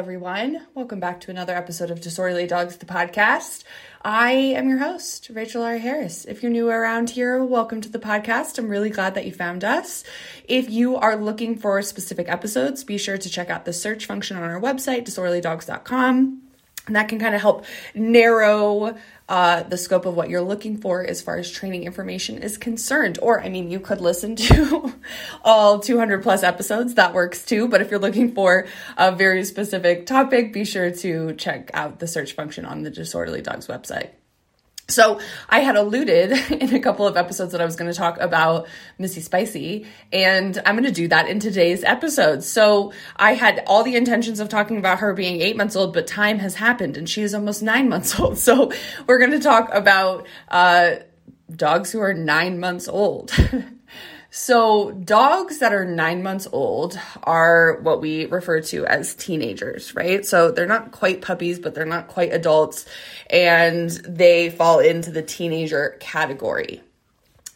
Everyone. Welcome back to another episode of Disorderly Dogs, the podcast. I am your host, Rachel R. Harris. If you're new around here, welcome to the podcast. I'm really glad that you found us. If you are looking for specific episodes, be sure to check out the search function on our website, disorderlydogs.com. And that can kind of help narrow uh, the scope of what you're looking for as far as training information is concerned. Or, I mean, you could listen to all 200 plus episodes, that works too. But if you're looking for a very specific topic, be sure to check out the search function on the Disorderly Dogs website. So I had alluded in a couple of episodes that I was going to talk about Missy Spicy, and I'm going to do that in today's episode. So I had all the intentions of talking about her being eight months old, but time has happened, and she is almost nine months old. So we're going to talk about uh, dogs who are nine months old. So, dogs that are nine months old are what we refer to as teenagers, right? So, they're not quite puppies, but they're not quite adults, and they fall into the teenager category.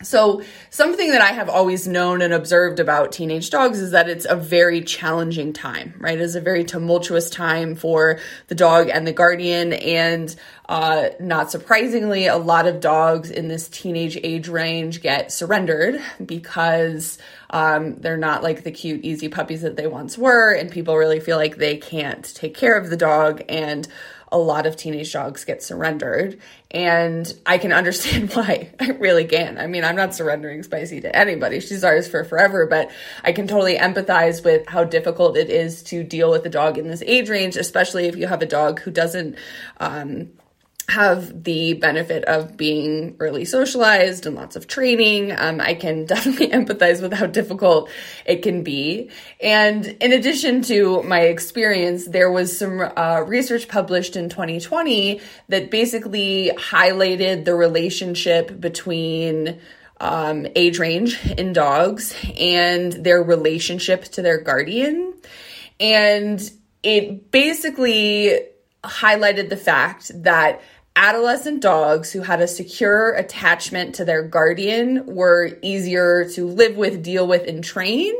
So, something that I have always known and observed about teenage dogs is that it's a very challenging time, right? It's a very tumultuous time for the dog and the guardian. And uh, not surprisingly, a lot of dogs in this teenage age range get surrendered because um, they're not like the cute, easy puppies that they once were. And people really feel like they can't take care of the dog. And a lot of teenage dogs get surrendered. And I can understand why. I really can. I mean, I'm not surrendering Spicy to anybody. She's ours for forever, but I can totally empathize with how difficult it is to deal with a dog in this age range, especially if you have a dog who doesn't, um, have the benefit of being early socialized and lots of training. Um, I can definitely empathize with how difficult it can be. And in addition to my experience, there was some uh, research published in 2020 that basically highlighted the relationship between um, age range in dogs and their relationship to their guardian. And it basically highlighted the fact that adolescent dogs who had a secure attachment to their guardian were easier to live with, deal with, and train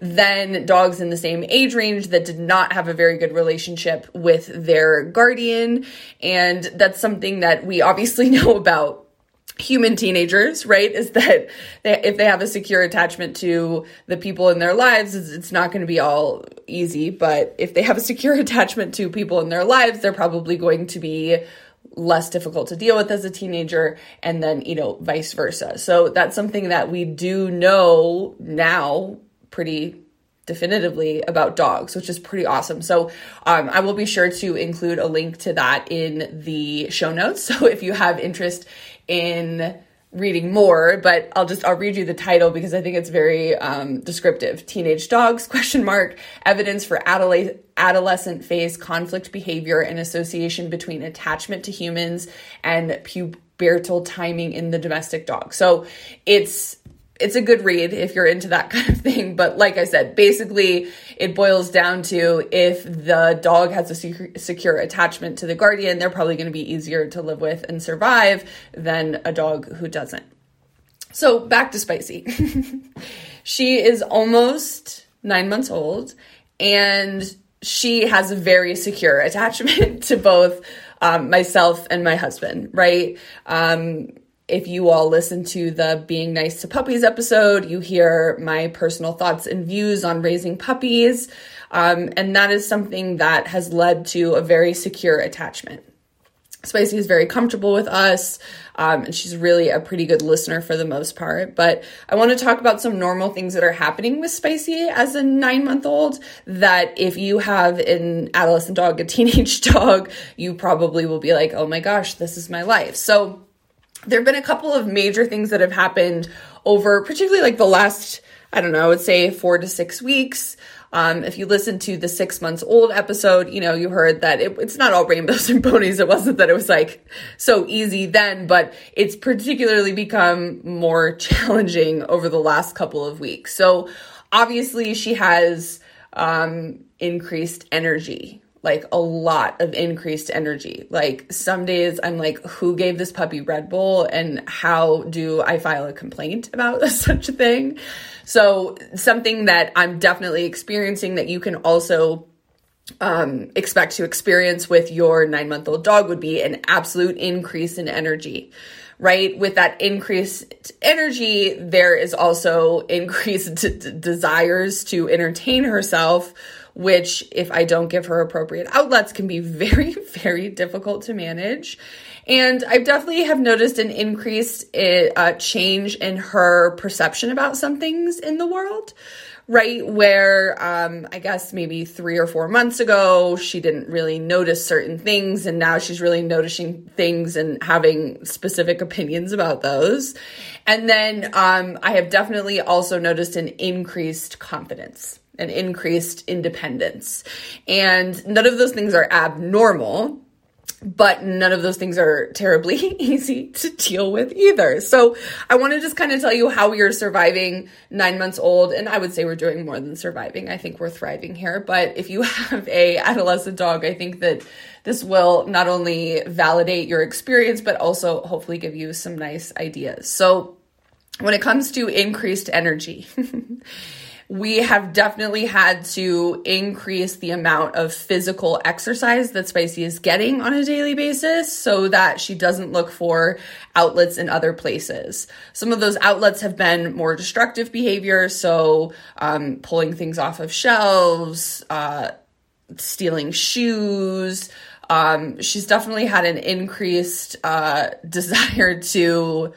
than dogs in the same age range that did not have a very good relationship with their guardian. And that's something that we obviously know about human teenagers, right? Is that they, if they have a secure attachment to the people in their lives, it's, it's not going to be all easy. But if they have a secure attachment to people in their lives, they're probably going to be less difficult to deal with as a teenager and then you know vice versa. So that's something that we do know now pretty definitively about dogs which is pretty awesome. So um, i will be sure to include a link to that in the show notes. So if you have interest in reading more, but I'll just I'll read you the title because I think it's very um, descriptive. Teenage dogs question mark evidence for adole- adolescent phase conflict behavior and association between attachment to humans and pubertal timing in the domestic dog. So it's it's a good read if you're into that kind of thing. But like I said, basically it boils down to if the dog has a secure, attachment to the guardian, they're probably going to be easier to live with and survive than a dog who doesn't. So back to Spicy. she is almost nine months old and she has a very secure attachment to both um, myself and my husband, right? Um, if you all listen to the Being Nice to Puppies episode, you hear my personal thoughts and views on raising puppies. Um, and that is something that has led to a very secure attachment. Spicy is very comfortable with us, um, and she's really a pretty good listener for the most part. But I want to talk about some normal things that are happening with Spicy as a nine month old. That if you have an adolescent dog, a teenage dog, you probably will be like, oh my gosh, this is my life. So, there have been a couple of major things that have happened over particularly like the last I don't know, I would say four to six weeks. Um, if you listen to the six months old episode, you know, you heard that it, it's not all rainbows and ponies. It wasn't that it was like so easy then, but it's particularly become more challenging over the last couple of weeks. So obviously she has um, increased energy, like a lot of increased energy. Like some days I'm like, who gave this puppy Red Bull and how do I file a complaint about such a thing? So, something that I'm definitely experiencing that you can also um, expect to experience with your nine month old dog would be an absolute increase in energy right? With that increased energy, there is also increased d- desires to entertain herself, which, if I don't give her appropriate outlets, can be very, very difficult to manage. And I definitely have noticed an increased uh, change in her perception about some things in the world right? Where um, I guess maybe three or four months ago, she didn't really notice certain things, and now she's really noticing things and having specific opinions about those. And then um, I have definitely also noticed an increased confidence. An increased independence. And none of those things are abnormal but none of those things are terribly easy to deal with either. So I want to just kind of tell you how we are surviving nine months old. And I would say we're doing more than surviving. I think we're thriving here. But if you have a adolescent dog, I think that this will not only validate your experience, but also hopefully give you some nice ideas. So when it comes to increased energy, we have definitely had to increase the amount of physical exercise that Spicy is getting on a daily basis so that she doesn't look for outlets in other places. Some of those outlets have been more destructive behavior, so um, pulling things off of shelves, uh, stealing shoes. Um, she's definitely had an increased uh, desire to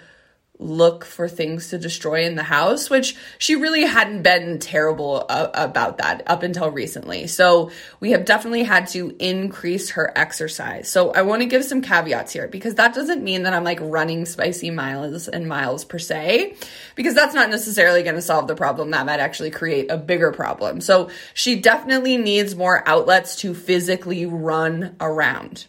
look for things to destroy in the house, which she really hadn't been terrible uh, about that up until recently. So we have definitely had to increase her exercise. So I want to give some caveats here because that doesn't mean that I'm like running spicy miles and miles per se, because that's not necessarily going to solve the problem. That might actually create a bigger problem. So she definitely needs more outlets to physically run around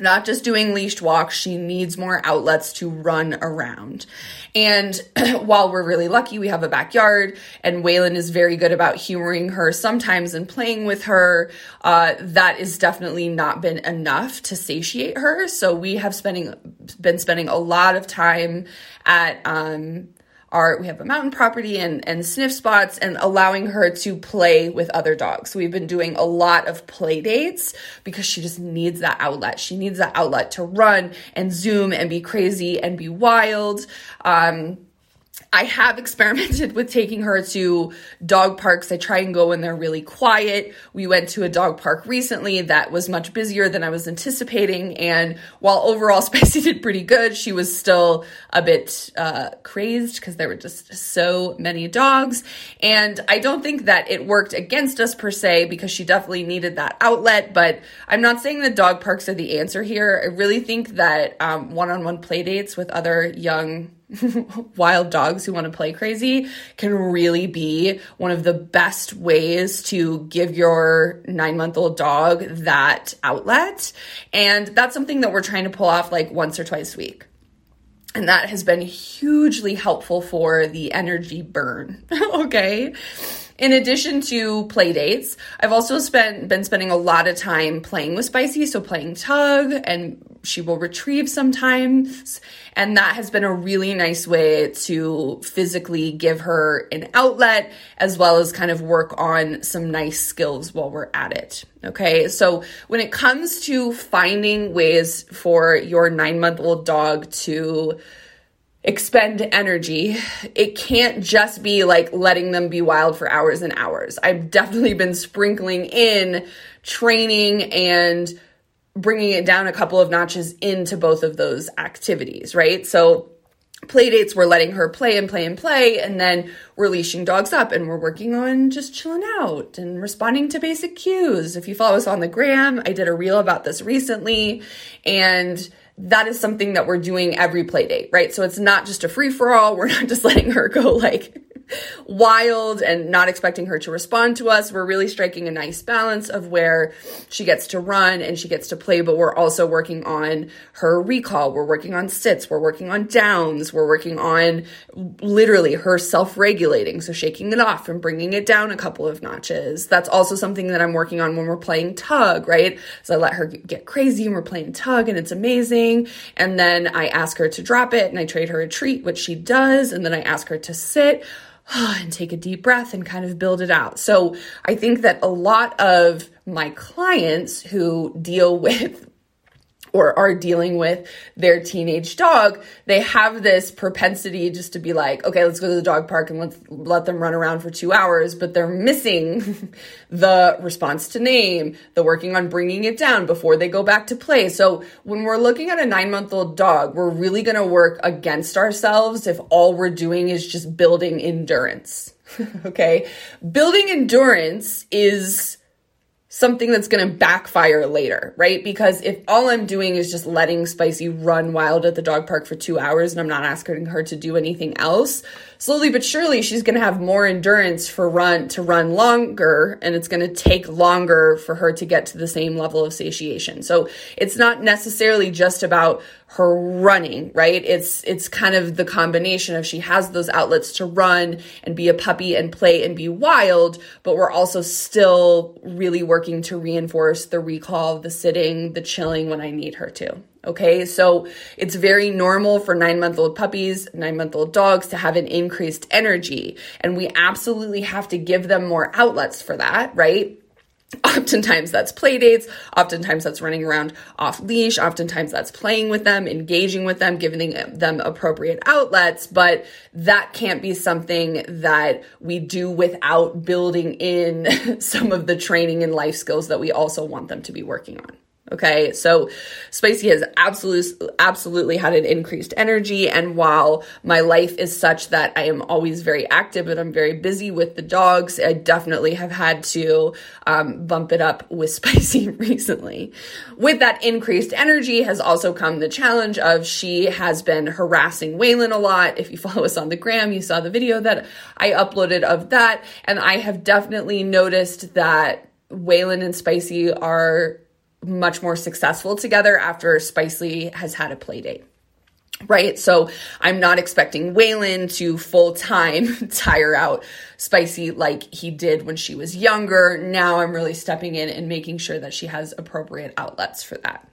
not just doing leashed walks, she needs more outlets to run around. And while we're really lucky, we have a backyard, and Waylon is very good about humoring her sometimes and playing with her. Uh, that is definitely not been enough to satiate her. So we have spending been spending a lot of time at um, our we have a mountain property and and sniff spots and allowing her to play with other dogs. So we've been doing a lot of play dates because she just needs that outlet. She needs that outlet to run and zoom and be crazy and be wild. Um, I have experimented with taking her to dog parks. I try and go when they're really quiet. We went to a dog park recently that was much busier than I was anticipating. And while overall Spicy did pretty good, she was still a bit uh, crazed because there were just so many dogs. And I don't think that it worked against us per se because she definitely needed that outlet. But I'm not saying that dog parks are the answer here. I really think that one on one play dates with other young wild dogs who want to play crazy can really be one of the best ways to give your nine month old dog that outlet. And that's something that we're trying to pull off like once or twice a week. And that has been hugely helpful for the energy burn. okay. In addition to play dates, I've also spent been spending a lot of time playing with Spicy, so playing tug and she will retrieve sometimes, and that has been a really nice way to physically give her an outlet as well as kind of work on some nice skills while we're at it. Okay? So, when it comes to finding ways for your 9-month-old dog to expend energy. It can't just be like letting them be wild for hours and hours. I've definitely been sprinkling in training and bringing it down a couple of notches into both of those activities, right? So play dates, we're letting her play and play and play, and then we're leashing dogs up and we're working on just chilling out and responding to basic cues. If you follow us on the gram, I did a reel about this recently, and that is something that we're doing every play date, right? So it's not just a free for all. We're not just letting her go like wild and not expecting her to respond to us. We're really striking a nice balance of where she gets to run and she gets to play, but we're also working on her recall. We're working on sits. We're working on downs. We're working on literally her self regulating. So shaking it off and bringing it down a couple of notches. That's also something that I'm working on when we're playing tug, right? So I let her get crazy and we're playing tug and it's amazing. And then I ask her to drop it and I trade her a treat, which she does. And then I ask her to sit and take a deep breath and kind of build it out. So I think that a lot of my clients who deal with or are dealing with their teenage dog, they have this propensity just to be like, okay, let's go to the dog park and let's let them run around for two hours, but they're missing the response to name, the working on bringing it down before they go back to play. So when we're looking at a nine month old dog, we're really going to work against ourselves if all we're doing is just building endurance. okay. Building endurance is something that's going to backfire later, right? Because if all I'm doing is just letting Spicy run wild at the dog park for two hours and I'm not asking her to do anything else, slowly but surely she's going to have more endurance for run to run longer and it's going to take longer for her to get to the same level of satiation. So it's not necessarily just about her running, right? It's it's kind of the combination of she has those outlets to run and be a puppy and play and be wild, but we're also still really working to reinforce the recall, the sitting, the chilling when I need her to. Okay, so it's very normal for nine month old puppies, nine month old dogs to have an increased energy. And we absolutely have to give them more outlets for that, right? Oftentimes that's play dates. Oftentimes that's running around off leash. Oftentimes that's playing with them, engaging with them, giving them appropriate outlets. But that can't be something that we do without building in some of the training and life skills that we also want them to be working on. Okay, so Spicy has absolutely absolutely had an increased energy, and while my life is such that I am always very active and I'm very busy with the dogs, I definitely have had to um, bump it up with Spicy recently. With that increased energy has also come the challenge of she has been harassing Waylon a lot. If you follow us on the gram, you saw the video that I uploaded of that, and I have definitely noticed that Waylon and Spicy are much more successful together after Spicy has had a play date. Right. So I'm not expecting Waylon to full time tire out Spicy like he did when she was younger. Now I'm really stepping in and making sure that she has appropriate outlets for that.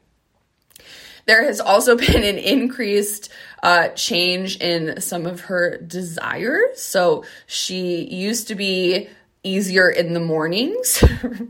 There has also been an increased uh, change in some of her desires. So she used to be easier in the mornings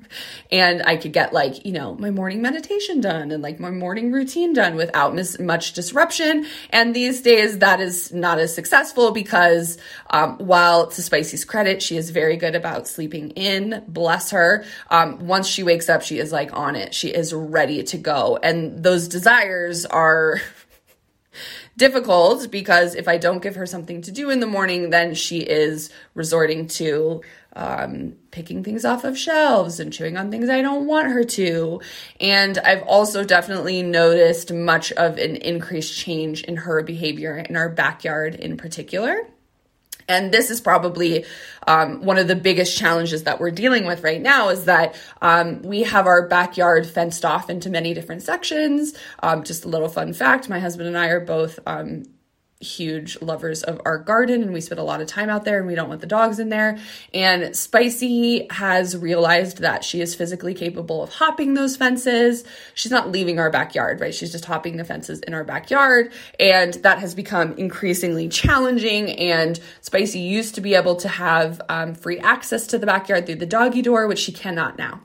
and I could get like, you know, my morning meditation done and like my morning routine done without mis- much disruption. And these days that is not as successful because um, while to Spicy's credit, she is very good about sleeping in, bless her. Um, once she wakes up, she is like on it. She is ready to go. And those desires are difficult because if I don't give her something to do in the morning, then she is resorting to um, picking things off of shelves and chewing on things I don't want her to. And I've also definitely noticed much of an increased change in her behavior in our backyard in particular. And this is probably um, one of the biggest challenges that we're dealing with right now is that um, we have our backyard fenced off into many different sections. Um, just a little fun fact my husband and I are both um, huge lovers of our garden and we spend a lot of time out there and we don't want the dogs in there. And Spicy has realized that she is physically capable of hopping those fences. She's not leaving our backyard, right? She's just hopping the fences in our backyard. And that has become increasingly challenging. And Spicy used to be able to have um, free access to the backyard through the doggy door, which she cannot now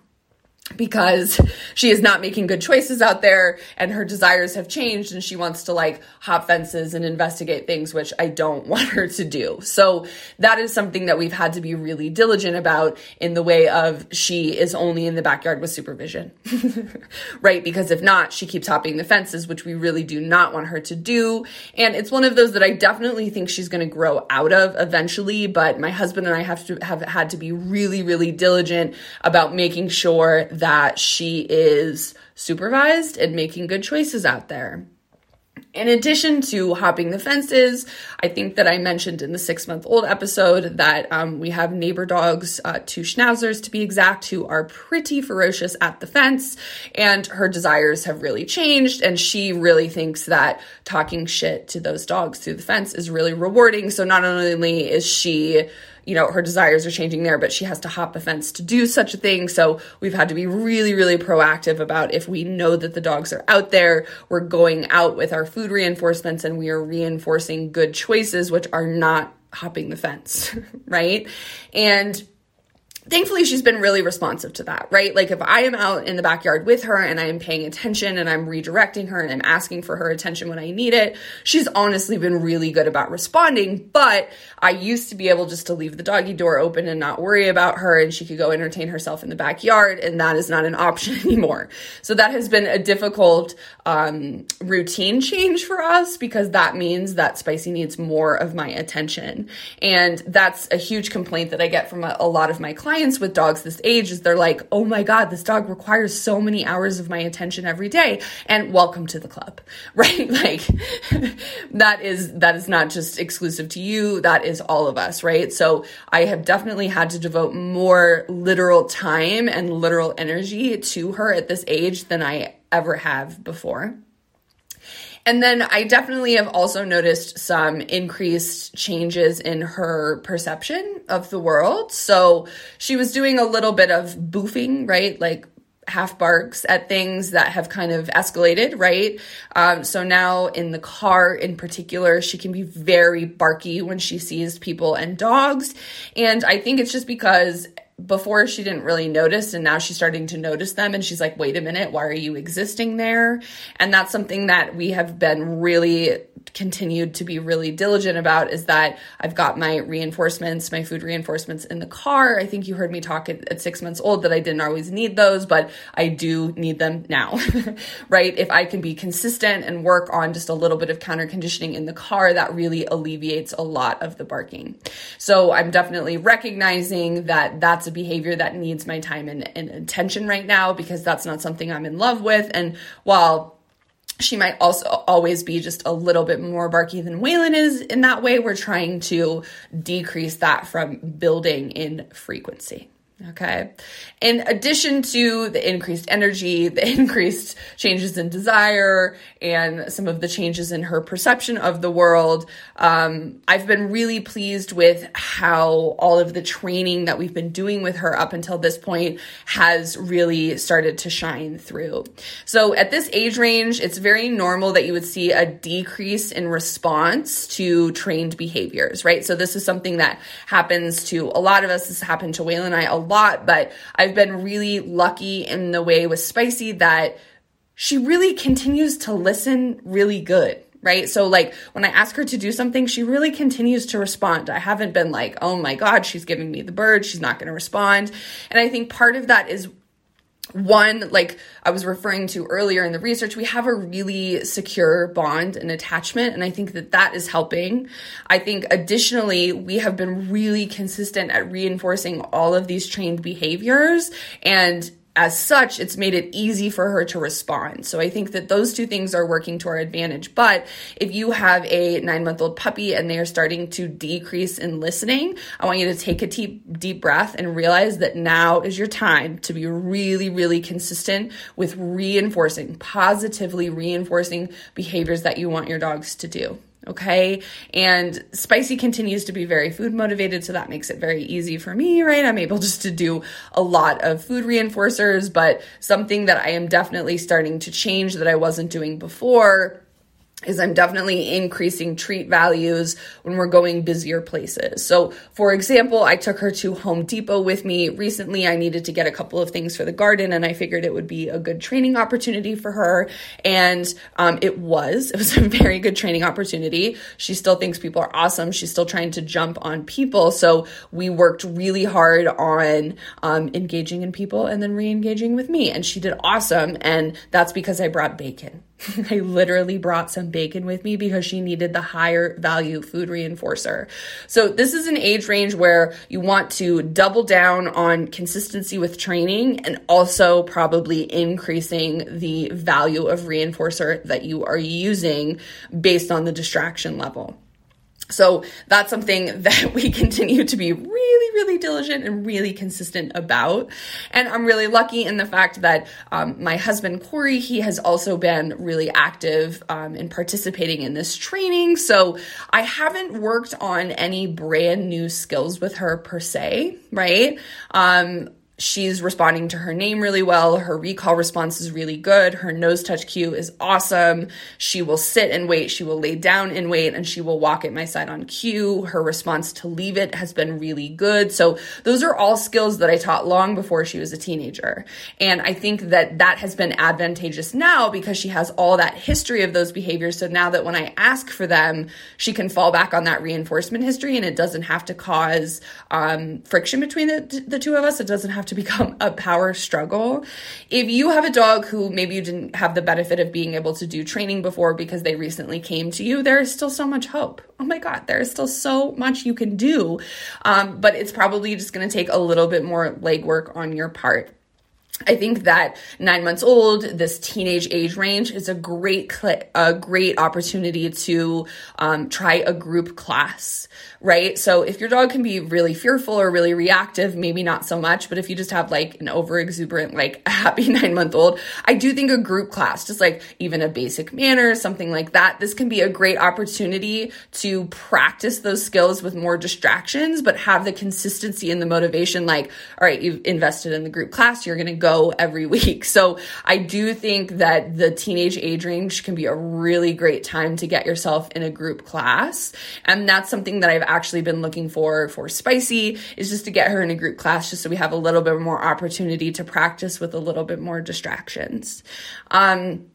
because she is not making good choices out there and her desires have changed and she wants to like hop fences and investigate things which I don't want her to do. So that is something that we've had to be really diligent about in the way of she is only in the backyard with supervision. right? Because if not, she keeps hopping the fences which we really do not want her to do. And it's one of those that I definitely think she's going to grow out of eventually, but my husband and I have to have had to be really really diligent about making sure that she is supervised and making good choices out there. In addition to hopping the fences, I think that I mentioned in the six month old episode that um, we have neighbor dogs, uh, two schnauzers to be exact, who are pretty ferocious at the fence, and her desires have really changed. And she really thinks that talking shit to those dogs through the fence is really rewarding. So not only is she you know, her desires are changing there, but she has to hop the fence to do such a thing. So we've had to be really, really proactive about if we know that the dogs are out there, we're going out with our food reinforcements and we are reinforcing good choices, which are not hopping the fence, right? And thankfully she's been really responsive to that, right? Like if I am out in the backyard with her and I am paying attention and I'm redirecting her and I'm asking for her attention when I need it, she's honestly been really good about responding. But I used to be able just to leave the doggy door open and not worry about her and she could go entertain herself in the backyard and that is not an option anymore. So that has been a difficult um, routine change for us because that means that Spicy needs more of my attention. And that's a huge complaint that I get from a, a lot of my clients clients with dogs this age is they're like, oh my God, this dog requires so many hours of my attention every day. And welcome to the club, right? Like that is, that is not just exclusive to you. That is all of us, right? So I have definitely had to devote more literal time and literal energy to her at this age than I ever have before. And then I definitely have also noticed some increased changes in her perception of the world. So she was doing a little bit of boofing, right? Like half barks at things that have kind of escalated, right? Um, so now in the car in particular, she can be very barky when she sees people and dogs. And I think it's just because before she didn't really notice and now she's starting to notice them and she's like wait a minute why are you existing there? And that's something that we have been really continued to be really diligent about is that I've got my reinforcements, my food reinforcements in the car. I think you heard me talk at, at six months old that I didn't always need those, but I do need them now, right? If I can be consistent and work on just a little bit of counter conditioning in the car, that really alleviates a lot of the barking. So I'm definitely recognizing that that's a behavior that needs my time and, and attention right now because that's not something I'm in love with. And while she might also always be just a little bit more barky than Waylon is in that way. We're trying to decrease that from building in frequency. Okay. In addition to the increased energy, the increased changes in desire, and some of the changes in her perception of the world, um, I've been really pleased with how all of the training that we've been doing with her up until this point has really started to shine through. So at this age range, it's very normal that you would see a decrease in response to trained behaviors, right? So this is something that happens to a lot of us. This happened to Waylon and I lot, but I've been really lucky in the way with Spicy that she really continues to listen really good right? So like when I ask her to do something, she really continues to respond. I haven't been like, "Oh my god, she's giving me the bird, she's not going to respond." And I think part of that is one like i was referring to earlier in the research we have a really secure bond and attachment and i think that that is helping. I think additionally we have been really consistent at reinforcing all of these trained behaviors and as such, it's made it easy for her to respond. So I think that those two things are working to our advantage. But if you have a nine month old puppy and they are starting to decrease in listening, I want you to take a deep, deep breath and realize that now is your time to be really, really consistent with reinforcing, positively reinforcing behaviors that you want your dogs to do. Okay. And spicy continues to be very food motivated. So that makes it very easy for me, right? I'm able just to do a lot of food reinforcers, but something that I am definitely starting to change that I wasn't doing before is I'm definitely increasing treat values when we're going busier places. So, for example, I took her to Home Depot with me recently. I needed to get a couple of things for the garden, and I figured it would be a good training opportunity for her. And um, it was. It was a very good training opportunity. She still thinks people are awesome. She's still trying to jump on people. So, we worked really hard on um, engaging in people and then re engaging with me. And she did awesome. And that's because I brought bacon. I literally brought some bacon with me because she needed the higher value food reinforcer. So, this is an age range where you want to double down on consistency with training and also probably increasing the value of reinforcer that you are using based on the distraction level. So that's something that we continue to be really, really diligent and really consistent about. And I'm really lucky in the fact that um, my husband, Corey, he has also been really active um, in participating in this training. So I haven't worked on any brand new skills with her per se, right? Um, she's responding to her name really well. Her recall response is really good. Her nose touch cue is awesome. She will sit and wait. She will lay down and wait and she will walk at my side on cue. Her response to leave it has been really good. So those are all skills that I taught long before she was a teenager. And I think that that has been advantageous now because she has all that history of those behaviors. So now that when I ask for them, she can fall back on that reinforcement history and it doesn't have to cause um, friction between the, the two of us. It doesn't have to become a power struggle. If you have a dog who maybe you didn't have the benefit of being able to do training before because they recently came to you, there is still so much hope. Oh my God, there is still so much you can do. Um, but it's probably just going to take a little bit more legwork on your part. I think that nine months old, this teenage age range, is a great cl- a great opportunity to um, try a group class, right? So if your dog can be really fearful or really reactive, maybe not so much. But if you just have like an over exuberant, like a happy nine month old, I do think a group class, just like even a basic manner, something like that, this can be a great opportunity to practice those skills with more distractions, but have the consistency and the motivation. Like, all right, you've invested in the group class, you're going to go go every week. So I do think that the teenage age range can be a really great time to get yourself in a group class. And that's something that I've actually been looking for for Spicy is just to get her in a group class just so we have a little bit more opportunity to practice with a little bit more distractions. Um,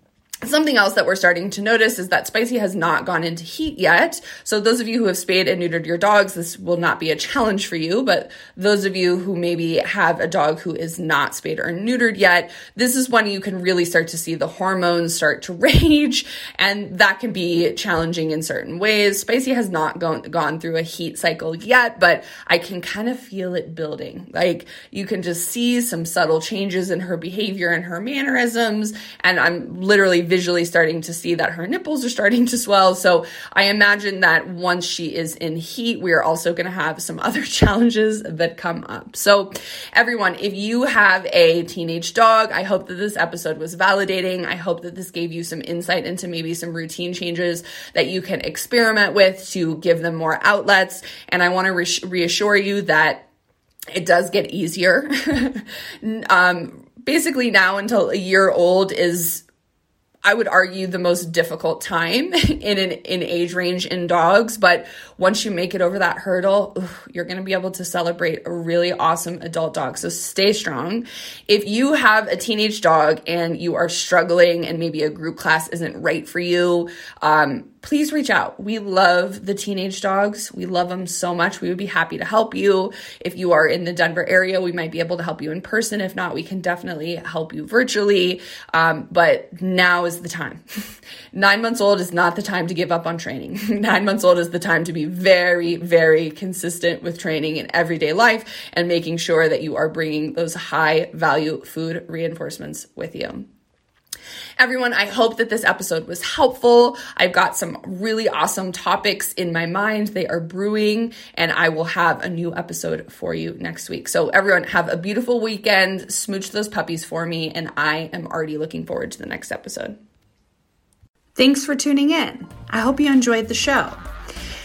Something else that we're starting to notice is that Spicy has not gone into heat yet. So those of you who have spayed and neutered your dogs, this will not be a challenge for you. But those of you who maybe have a dog who is not spayed or neutered yet, this is when you can really start to see the hormones start to rage. And that can be challenging in certain ways. Spicy has not gone, gone through a heat cycle yet, but I can kind of feel it building. Like you can just see some subtle changes in her behavior and her mannerisms. And I'm literally visually starting to see that her nipples are starting to swell. So I imagine that once she is in heat, we are also going to have some other challenges that come up. So everyone, if you have a teenage dog, I hope that this episode was validating. I hope that this gave you some insight into maybe some routine changes that you can experiment with to give them more outlets. And I want to re- reassure you that it does get easier. um, basically now until a year old is I would argue the most difficult time in an in age range in dogs. But once you make it over that hurdle, you're going to be able to celebrate a really awesome adult dog. So stay strong. If you have a teenage dog and you are struggling and maybe a group class isn't right for you, um, please reach out. We love the teenage dogs. We love them so much. We would be happy to help you. If you are in the Denver area, we might be able to help you in person. If not, we can definitely help you virtually. Um, but now is the time. Nine months old is not the time to give up on training. Nine months old is the time to be very, very consistent with training in everyday life and making sure that you are bringing those high value food reinforcements with you. Everyone, I hope that this episode was helpful. I've got some really awesome topics in my mind. They are brewing, and I will have a new episode for you next week. So, everyone, have a beautiful weekend. Smooch those puppies for me, and I am already looking forward to the next episode. Thanks for tuning in. I hope you enjoyed the show.